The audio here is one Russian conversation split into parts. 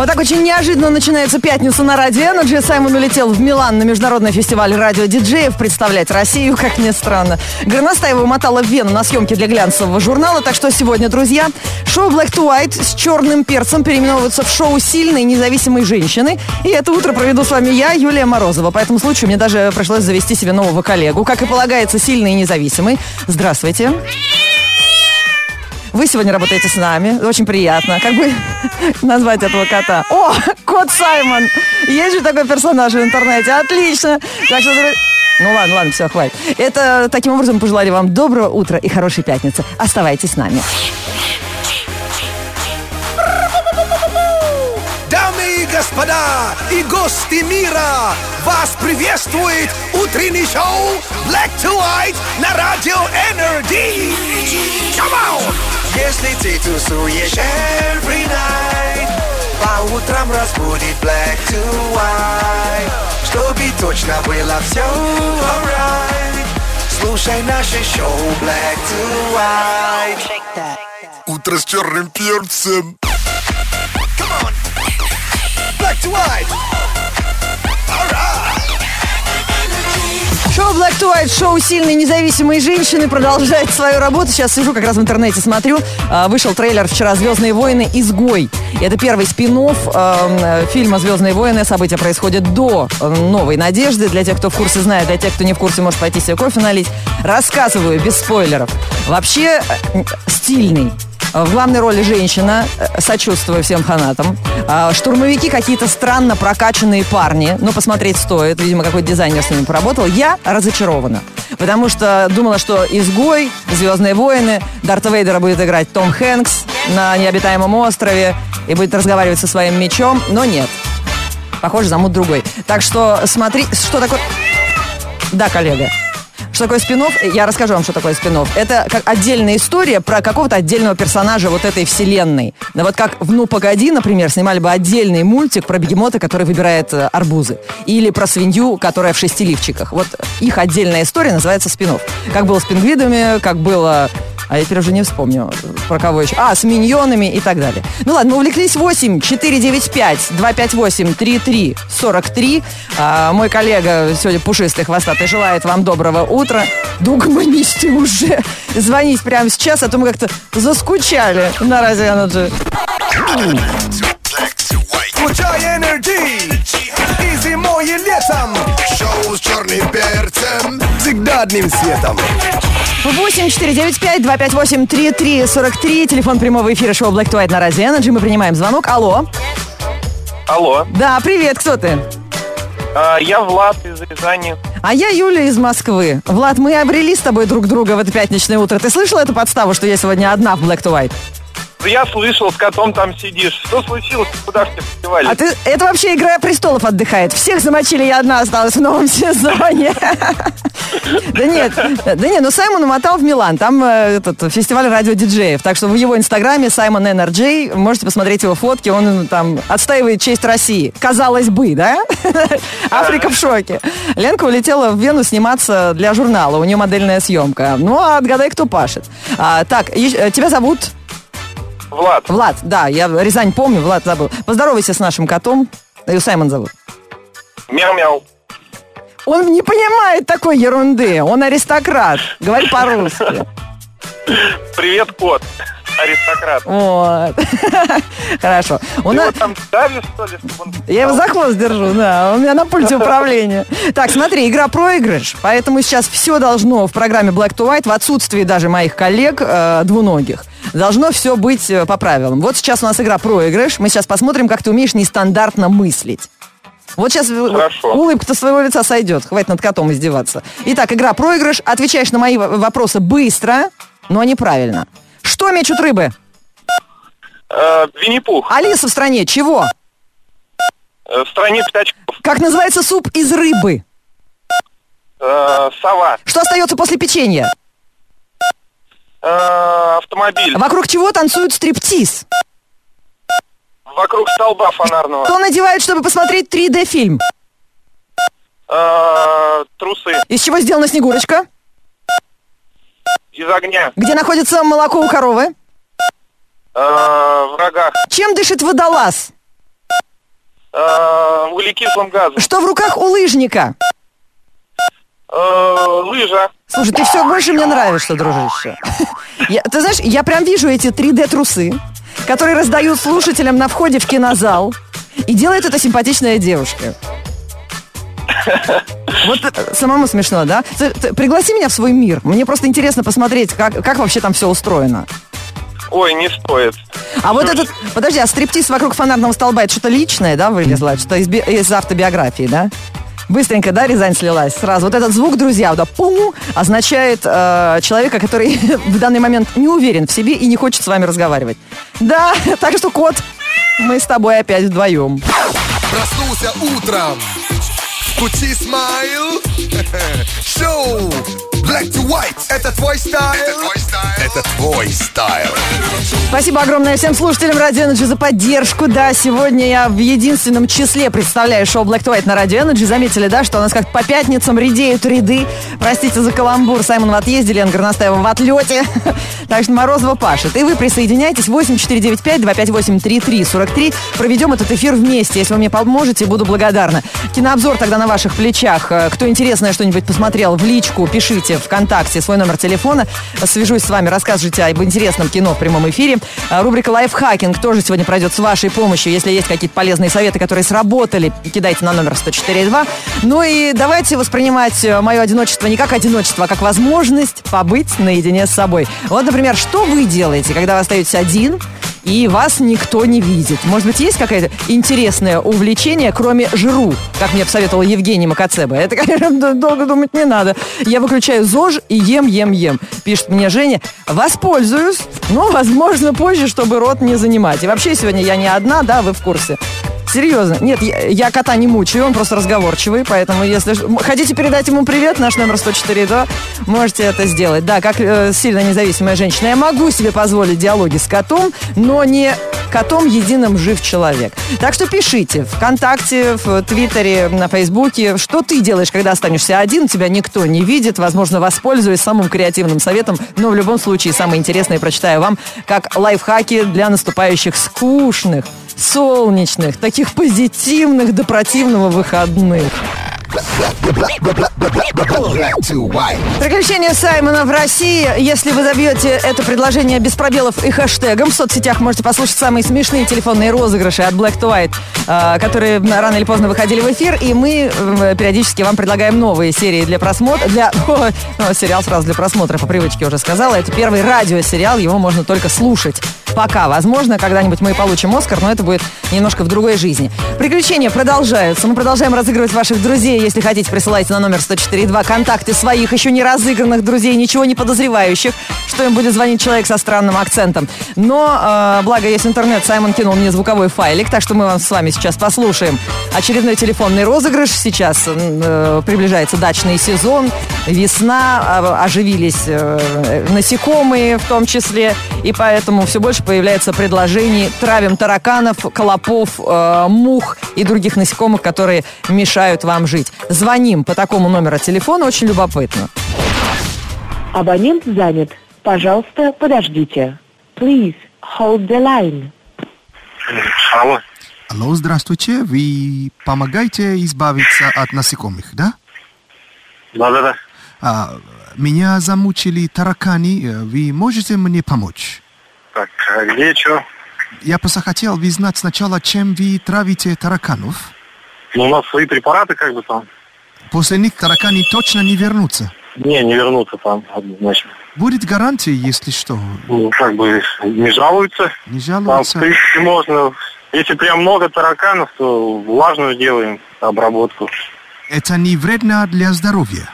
Вот так очень неожиданно начинается пятница на Радио Energy. Саймон улетел в Милан на международный фестиваль радио-диджеев представлять Россию, как ни странно. Горностаева умотала в Вену на съемки для глянцевого журнала. Так что сегодня, друзья, шоу Black to White с черным перцем переименовывается в шоу сильной независимой женщины. И это утро проведу с вами я, Юлия Морозова. По этому случаю мне даже пришлось завести себе нового коллегу. Как и полагается, сильный и независимый. Здравствуйте. Вы сегодня работаете с нами. Очень приятно. Как бы назвать этого кота? О, кот Саймон. Есть же такой персонаж в интернете. Отлично. Так что, ну ладно, ладно, все, хватит. Это таким образом пожелали вам доброго утра и хорошей пятницы. Оставайтесь с нами. Дамы и господа и гости мира, вас приветствует утренний шоу Black to White на радио Energy. Come on! Если ты тусуешь every night, по утрам разбудит Black to White, чтобы точно было все alright. Слушай наше шоу Black to White. Утро с черным перцем. Come on. Black to white. Шоу Black to White, шоу сильной независимой женщины продолжает свою работу. Сейчас сижу, как раз в интернете смотрю. А, Вышел трейлер вчера «Звездные войны. Изгой». Это первый спин фильма «Звездные войны». События происходят до э, «Новой надежды». Для тех, кто в курсе знает, для тех, кто не в курсе, может пойти себе кофе налить. Рассказываю без спойлеров. Вообще э, стильный. В главной роли женщина, э, сочувствую всем фанатам. А, Штурмовики какие-то странно прокачанные парни. Но посмотреть стоит. Видимо, какой-то дизайнер с ними поработал. Я разочарована. Потому что думала, что «Изгой», «Звездные войны», Дарта Вейдера будет играть Том Хэнкс на необитаемом острове и будет разговаривать со своим мечом. Но нет. Похоже, замут другой. Так что смотри, что такое... Да, коллега. Что такое спин Я расскажу вам, что такое спин Это как отдельная история про какого-то отдельного персонажа вот этой вселенной. Ну, вот как в «Ну, погоди», например, снимали бы отдельный мультик про бегемота, который выбирает э, арбузы. Или про свинью, которая в шести лифчиках. Вот их отдельная история называется спин Как было с пингвидами, как было а я теперь уже не вспомню, про кого еще. А, с миньонами и так далее. Ну ладно, мы увлеклись 8 495 258 33 43. А, мой коллега сегодня пушистый хвостатый желает вам доброго утра. Дугманисты уже. Звонить прямо сейчас, а то мы как-то заскучали на Радио зимой, и летом. Шоу с черным перцем. Всегда одним светом. 8 495 258 33 43. Телефон прямого эфира шоу Black to White на Радио Energy. Мы принимаем звонок. Алло. Алло, Да, привет, кто ты? а, я Влад из Рязани. А я Юля из Москвы. Влад, мы обрели с тобой друг друга в это пятничное утро. Ты слышал эту подставу, что я сегодня одна в Black to White? Ну, Я слышал, с котом там сидишь. Что случилось? Куда ж тебя подевали? А ты, это вообще «Игра престолов» отдыхает. Всех замочили, я одна осталась в новом сезоне. Да нет, да нет, ну Саймон умотал в Милан. Там э, этот фестиваль радиодиджеев. Так что в его инстаграме Саймон NRJ, можете посмотреть его фотки. Он там отстаивает честь России. Казалось бы, да? Африка в шоке. Ленка улетела в Вену сниматься для журнала. У нее модельная съемка. Ну, а отгадай, кто пашет. А, так, э, тебя зовут? Влад, Влад, да, я Рязань помню, Влад забыл. Поздоровайся с нашим котом. Ее Саймон зовут. мяу-мяу. Он не понимает такой ерунды. Он аристократ. Говори по-русски. Привет, кот. Аристократ. Вот. Хорошо. У нас... там давишь, что ли? он Я его за хвост держу, да. У меня на пульте управления. Так, смотри, игра проигрыш. Поэтому сейчас все должно в программе Black to White, в отсутствии даже моих коллег э, двуногих, должно все быть э, по правилам. Вот сейчас у нас игра проигрыш. Мы сейчас посмотрим, как ты умеешь нестандартно мыслить. Вот сейчас э, Хорошо. улыбка-то своего лица сойдет. Хватит над котом издеваться. Итак, игра проигрыш. Отвечаешь на мои вопросы быстро, но неправильно. Что мечут рыбы? Э, Винни-Пух. Алиса в стране чего? Э, в стране пятачков. Как называется суп из рыбы? Э, сова. Что остается после печенья? Автомобиль. Вокруг чего танцуют стриптиз? Вокруг столба фонарного. Что надевают, чтобы посмотреть 3D-фильм? Э, трусы. Из чего сделана Снегурочка? Из огня. Где находится молоко у коровы? Э, в рогах. Чем дышит водолаз? э, углекислым газом. Что в руках у лыжника? Э, лыжа. Слушай, ты все больше мне нравишься, дружище. Я, ты знаешь, я прям вижу эти 3D-трусы, которые раздают слушателям на входе в кинозал. И делает это симпатичная девушка. Вот э, самому смешно, да? Ты- ты пригласи меня в свой мир. Мне просто интересно посмотреть, как, как вообще там все устроено. Ой, не стоит. А вот этот, подожди, а стриптиз вокруг фонарного столба, это что-то личное, да, вылезло? Что-то из, би- из автобиографии, да? Быстренько, да, Рязань слилась сразу. Вот этот звук, друзья, да, пум, означает э, человека, который в данный момент не уверен в себе и не хочет с вами разговаривать. Да, так что, кот, мы с тобой опять вдвоем. Проснулся утром. Включи smile. Шоу. Black to white. Это твой style. Это твой style. Это твой style. Спасибо огромное всем слушателям Радио Energy за поддержку. Да, сегодня я в единственном числе представляю шоу Black to White на Радио Energy. Заметили, да, что у нас как по пятницам редеют ряды. Простите за каламбур. Саймон в отъезде, Лена Горностаева в отлете. Так что Морозова пашет. И вы присоединяйтесь. 8495-258-3343. Проведем этот эфир вместе. Если вы мне поможете, буду благодарна. Кинообзор тогда на ваших плечах. Э, Кто интересное что-нибудь посмотрел, в личку пишите ВКонтакте свой номер телефона. Свяжусь с вами, расскажите об интересном кино в прямом эфире. А, Рубрика «Лайфхакинг» тоже сегодня пройдет с вашей помощью. Если есть какие-то полезные советы, которые сработали, кидайте на номер 104.2. Ну и давайте воспринимать э, мое одиночество не как одиночество, а как возможность побыть наедине с собой. Вот, например, что вы делаете, когда вы остаетесь один, и вас никто не видит. Может быть, есть какое-то интересное увлечение, кроме жиру, как мне посоветовал Евгений Макацеба. Это, конечно, долго думать не надо. Я выключаю ЗОЖ и ем, ем, ем. Пишет мне Женя. Воспользуюсь, но, возможно, позже, чтобы рот не занимать. И вообще, сегодня я не одна, да, вы в курсе. Серьезно. Нет, я, я кота не мучаю, он просто разговорчивый, поэтому если хотите передать ему привет, наш номер 104.2, можете это сделать. Да, как э, сильно независимая женщина, я могу себе позволить диалоги с котом, но не котом единым жив человек. Так что пишите ВКонтакте, в Твиттере, на Фейсбуке, что ты делаешь, когда останешься один, тебя никто не видит, возможно, воспользуюсь самым креативным советом, но в любом случае самое интересное прочитаю вам, как лайфхаки для наступающих скучных, солнечных, таких позитивных до противного выходных. Приключения Саймона в России. Если вы забьете это предложение без пробелов и хэштегом, в соцсетях можете послушать самые смешные телефонные розыгрыши от Black to White, э, которые рано или поздно выходили в эфир, и мы э, периодически вам предлагаем новые серии для просмотра. Для, О, сериал сразу для просмотра, по привычке уже сказала. Это первый радиосериал, его можно только слушать. Пока, возможно, когда-нибудь мы получим Оскар, но это будет немножко в другой жизни. Приключения продолжаются. Мы продолжаем разыгрывать ваших друзей. Если хотите, присылайте на номер 104.2 контакты своих еще не разыгранных друзей, ничего не подозревающих, что им будет звонить человек со странным акцентом. Но, э, благо, есть интернет, Саймон кинул мне звуковой файлик, так что мы вам с вами сейчас послушаем очередной телефонный розыгрыш. Сейчас э, приближается дачный сезон, весна, а- оживились э, насекомые в том числе, и поэтому все больше появляется предложений травим тараканов, клопов, э, мух и других насекомых, которые мешают вам жить. Звоним по такому номеру телефона, очень любопытно. Абонент занят. Пожалуйста, подождите. Please hold the line. Алло. Алло, здравствуйте. Вы помогаете избавиться от насекомых, да? Да-да-да. А, меня замучили таракани. Э, Вы можете мне помочь? Так, а где что? Я просто хотел бы знать сначала, чем вы травите тараканов. Ну, у нас свои препараты как бы там. После них таракани точно не вернутся. Не, не вернутся там однозначно. Будет гарантия, если что. Ну, как бы не жалуются. Не Там, в жалуются. принципе, можно... Если прям много тараканов, то влажную делаем обработку. Это не вредно для здоровья.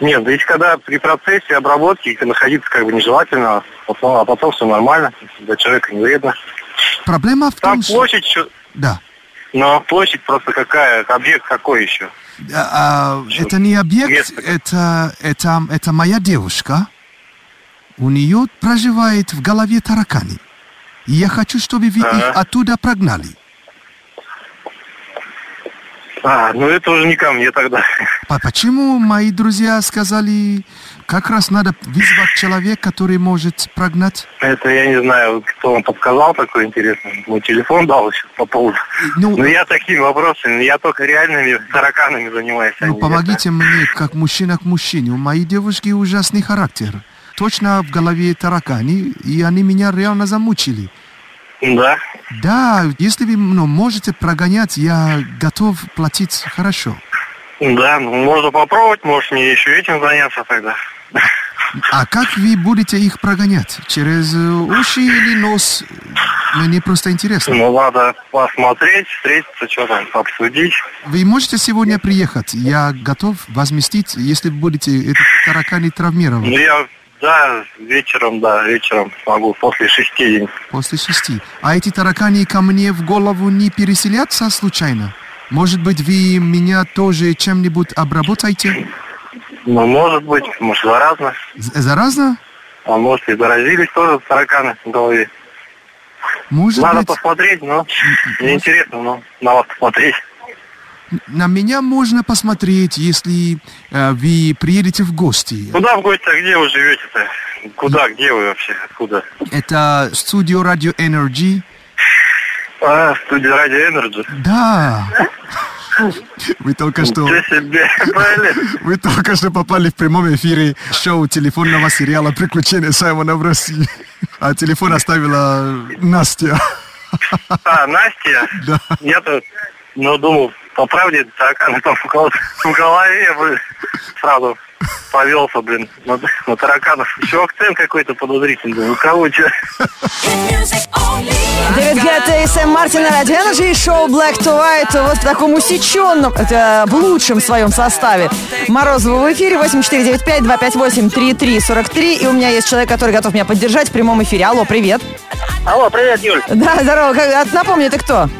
Нет, ведь когда при процессе обработки находиться как бы нежелательно, а потом, а потом все нормально, для человека не вредно. Проблема в Там том, что... площадь, чё- Да. Но площадь просто какая, объект какой еще? А, а, это не объект, Место. это, это, это моя девушка. У нее проживает в голове таракани. И я хочу, чтобы вы Ага. их оттуда прогнали. А, ну это уже не ко мне тогда. по- почему мои друзья сказали, как раз надо вызвать человека, который может прогнать? Это я не знаю, кто вам подсказал такой интересный. Мой телефон дал еще по поводу. Ну, Но я такими вопросами, я только реальными тараканами занимаюсь. а ну помогите мне, как мужчина к мужчине. У моей девушки ужасный характер. Точно в голове таракани, и они меня реально замучили. это. Да. Да, если вы ну, можете прогонять, я готов платить хорошо. Да, ну можно попробовать, может мне еще этим заняться тогда. А как вы будете их прогонять? Через уши или нос? Мне просто интересно. Ну надо посмотреть, встретиться, что там, обсудить. Вы можете сегодня приехать? Я готов возместить, если будете этот таракани Ну травмировать я, да, вечером, да, вечером смогу, после шести день. после шести. А эти таракани ко мне в голову не переселятся случайно? Может быть, вы меня тоже чем-нибудь обработаете? Ну, может быть, может, заразно. Заразно? А может, и заразились тоже тараканы в голове. Может Надо быть, посмотреть, но мне интересно, но на вас посмотреть. на меня можно посмотреть, если э, вы приедете в гости. Куда в гости, а где вы живете-то? Куда, где вы вообще, откуда? Это студио Radio Energy. А, студия Радио Energy. Да. Вы только что... Вы только что попали в прямом эфире шоу телефонного сериала «Приключения Саймона в России». А телефон оставила Настя. А, Настя? Да. Я-то, ну, думал, по правде, тараканы там в гол- в голове бы сразу повелся, блин, на, на тараканов. Еще акцент какой-то подозрительный. Ну, кого что? Дэвид Гетта и Сэм Мартин на Радио Energy и шоу Black to White вот в таком усеченном, это в лучшем своем составе. Морозова в эфире 8495-258-3343. И у меня есть человек, который готов меня поддержать в прямом эфире. Алло, привет. Алло, привет, Юль. Да, здорово. Как- а, Напомни, ты кто?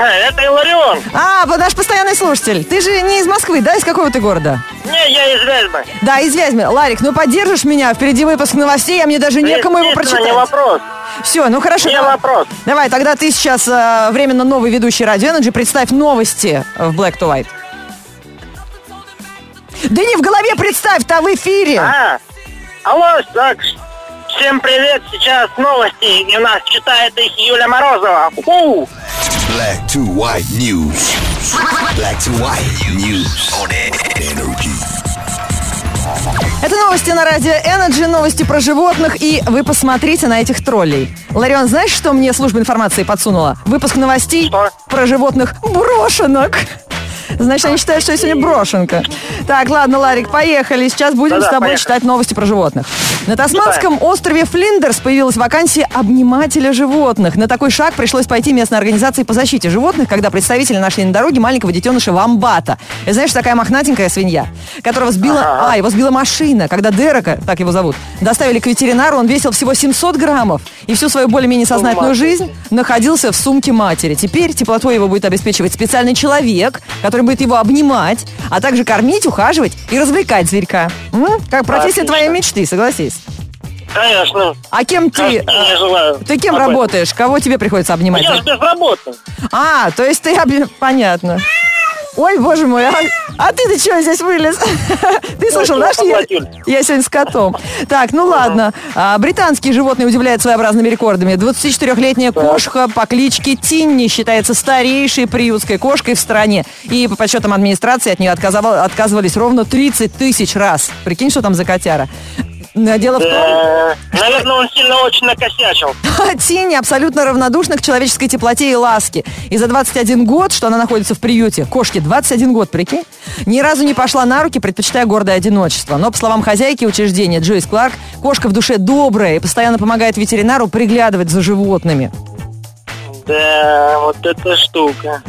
Это Иларион. А, наш постоянный слушатель. Ты же не из Москвы, да? Из какого ты города? Не, я из Вязьмы. Да, из Вязьмы. Ларик, ну поддержишь меня? Впереди выпуск новостей, а мне даже некому его прочитать. вопрос. Все, ну хорошо. Не давай. вопрос. Давай, тогда ты сейчас э, временно новый ведущий Радио Energy. Представь новости в Black to White. Да не в голове представь, то в эфире. А, алло, так, всем привет, сейчас новости, и у нас читает их Юля Морозова. Фу! Black to white news. Black to white news on energy. Это новости на Радио Energy, новости про животных, и вы посмотрите на этих троллей. Ларион, знаешь, что мне служба информации подсунула? Выпуск новостей Что? про животных брошенок. Значит, они считают, что я сегодня брошенка. Так, ладно, Ларик, поехали. Сейчас будем Да-да, с тобой поехали. читать новости про животных. На Тасманском острове Флиндерс появилась вакансия обнимателя животных. На такой шаг пришлось пойти местной организации по защите животных, когда представители нашли на дороге маленького детеныша вамбата. И знаешь, такая мохнатенькая свинья, которого сбила... А, его сбила машина. Когда Дерека, так его зовут, доставили к ветеринару, он весил всего 700 граммов. И всю свою более-менее сознательную жизнь находился в сумке матери. Теперь теплотой его будет обеспечивать специальный человек, который будет его обнимать, а также кормить, ухаживать и развлекать зверька. М? Как профессия Отлично. твоей мечты, согласись. Конечно, А кем ты... э, желаю. Ты кем об этом. работаешь? Кого тебе приходится обнимать? Я же безработный. А, то есть ты... обни- Понятно. Ой, боже мой, а, а ты-то чего здесь вылез? Ты слышал, чего да, что я, я сегодня с котом? Так, ну ладно. А, британские животные удивляют своеобразными рекордами. 24-летняя кошка по кличке Тинни считается старейшей приютской кошкой в стране. И по подсчетам администрации от нее отказывал- отказывались ровно 30 тысяч раз. Прикинь, что там за котяра. Дело в том, Э, Наверное, он сильно очень накосячил. Тинни абсолютно равнодушна к человеческой теплоте и ласке. И за 21 год, что она находится в приюте, кошке 21 год, прикинь, ни разу не пошла на руки, предпочитая гордое одиночество. Но, по словам хозяйки учреждения Джойс Кларк, кошка в душе добрая и постоянно помогает ветеринару приглядывать за животными. Да, вот эта штука.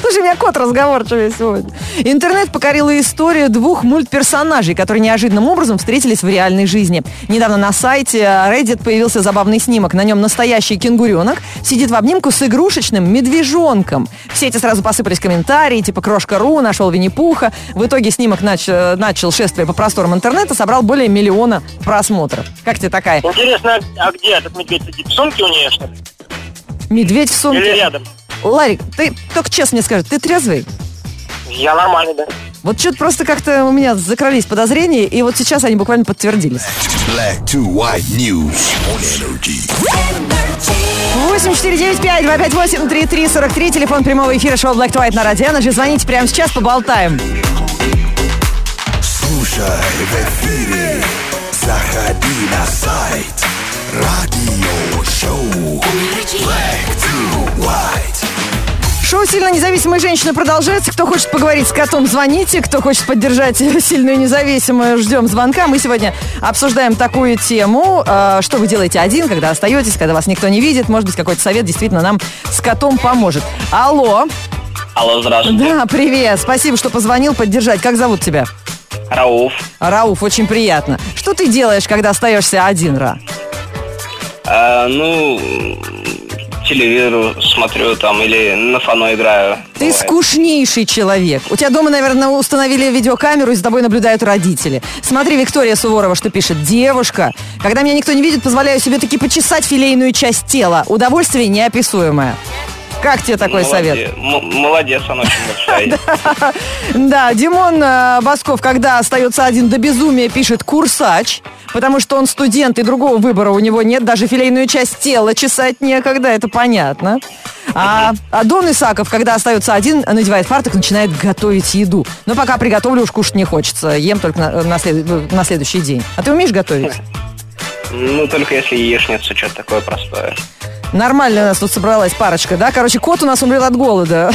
Слушай, у меня кот разговорчивый сегодня. Интернет покорила историю двух мультперсонажей, которые неожиданным образом встретились в реальной жизни. Недавно на сайте Reddit появился забавный снимок. На нем настоящий кенгуренок сидит в обнимку с игрушечным медвежонком. В сети сразу посыпались комментарии, типа «Крошка.ру», «Нашел Винни-Пуха». В итоге снимок нач- начал шествие по просторам интернета, собрал более миллиона просмотров. Как тебе такая? Интересно, а- а где этот медведь сидит? В сумке у нее, что ли? Медведь в сумке. Или рядом? Ларик, ты только честно мне скажи, ты трезвый? Я нормальный, да. Вот что-то просто как-то у меня закрались подозрения, и вот сейчас они буквально подтвердились. Black to white news on energy. 8495-258-3343, телефон прямого эфира шоу Black to White на Радио Energy. Звоните прямо сейчас, поболтаем. Слушай в эфире, заходи на сайт радио шоу «Сильно независимая женщина» продолжается. Кто хочет поговорить с котом, звоните. Кто хочет поддержать сильную независимую, ждем звонка. Мы сегодня обсуждаем такую тему. э, Что вы делаете один, когда остаетесь, когда вас никто не видит. Может быть, какой-то совет действительно нам с котом поможет. Алло. Алло, здравствуйте. Да, привет. Спасибо, что позвонил поддержать. Как зовут тебя? Рауф. Рауф, очень приятно. Что ты делаешь, когда остаешься один, Ра? А, ну, телевизор смотрю там или на фано играю. Ты Бывает. скучнейший человек. У тебя дома, наверное, установили видеокамеру, и за тобой наблюдают родители. Смотри, Виктория Суворова, что пишет. Девушка, когда меня никто не видит, позволяю себе таки почесать филейную часть тела. Удовольствие неописуемое. Как тебе такой совет? Молодец. М- молодец, он очень большой. Да, Димон э, Басков, когда остается один до безумия, пишет «курсач», потому что он студент, и другого выбора у него нет, даже филейную часть тела чесать некогда, это понятно. А, а Дон Исаков, когда остается один, надевает фартук, начинает готовить еду. Но пока приготовлю, уж кушать не хочется, ем только на, на след- на следующий день. А ты умеешь готовить? Ну, только если яичницу, что-то такое простое. Нормально у нас тут собралась парочка, да? Короче, кот у нас умрет от голода.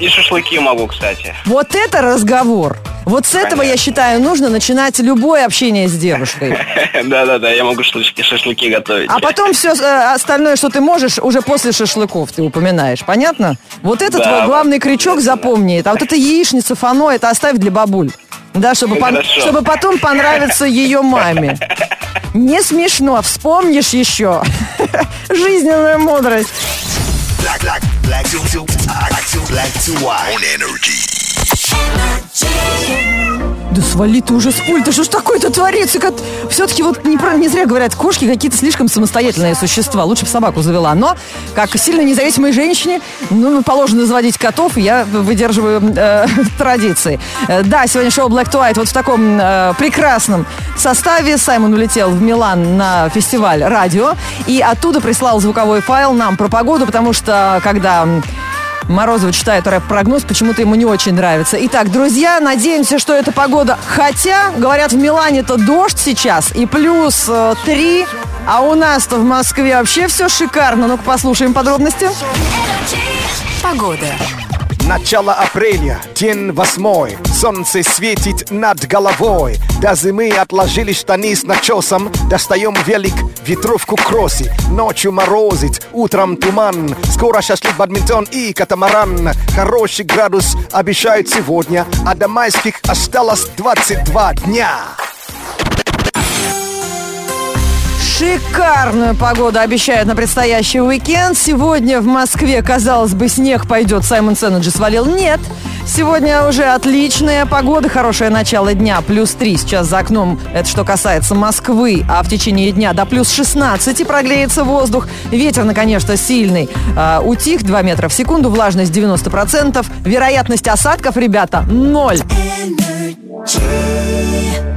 И шашлыки могу, кстати. Вот это разговор. Вот с этого, я считаю, нужно начинать любое общение с девушкой. Да-да-да, я могу шашлыки, шашлыки готовить. А потом все остальное, что ты можешь, уже после шашлыков ты упоминаешь. Понятно? Вот это Да, твой главный крючок, запомни. А вот это яичница, фано, это оставь для бабуль. Да, чтобы, пон- чтобы потом понравиться ее маме. Не смешно, вспомнишь еще. Жизненная мудрость. Black, black, black to, to, black to, black to white on energy. Да свали ты уже с пульта, что ж такое-то творится? Как... Все-таки вот не, не зря говорят, кошки какие-то слишком самостоятельные существа. Лучше бы собаку завела. Но, как сильно независимой женщине, ну, положено заводить котов, я выдерживаю э, традиции. Э, да, сегодня шоу Black to White вот в таком э, прекрасном составе. Саймон улетел в Милан на фестиваль радио, и оттуда прислал звуковой файл нам про погоду, потому что, когда... Морозова читает рэп-прогноз, почему-то ему не очень нравится. Итак, друзья, надеемся, что эта погода... Хотя, говорят, в Милане-то дождь сейчас и плюс э, 3, а у нас-то в Москве вообще все шикарно. Ну-ка послушаем подробности. Погода. Начало апреля, день восьмой. Солнце светит над головой. До зимы отложили штаны с начесом. Достаем велик, ветровку кроси Ночью морозит, утром туман. Скоро шашлык, бадминтон и катамаран. Хороший градус обещают сегодня. А до майских осталось 22 дня Шикарную погоду обещают на предстоящий уикенд. Сегодня в Москве, казалось бы, снег пойдет. Саймон Сеннеджи свалил. Нет. Сегодня уже отличная погода, хорошее начало дня, плюс 3 сейчас за окном, это что касается Москвы, а в течение дня до плюс 16 прогреется воздух. Ветер, конечно, сильный. А, утих 2 метра в секунду, влажность 90%, вероятность осадков, ребята, ноль. Energy.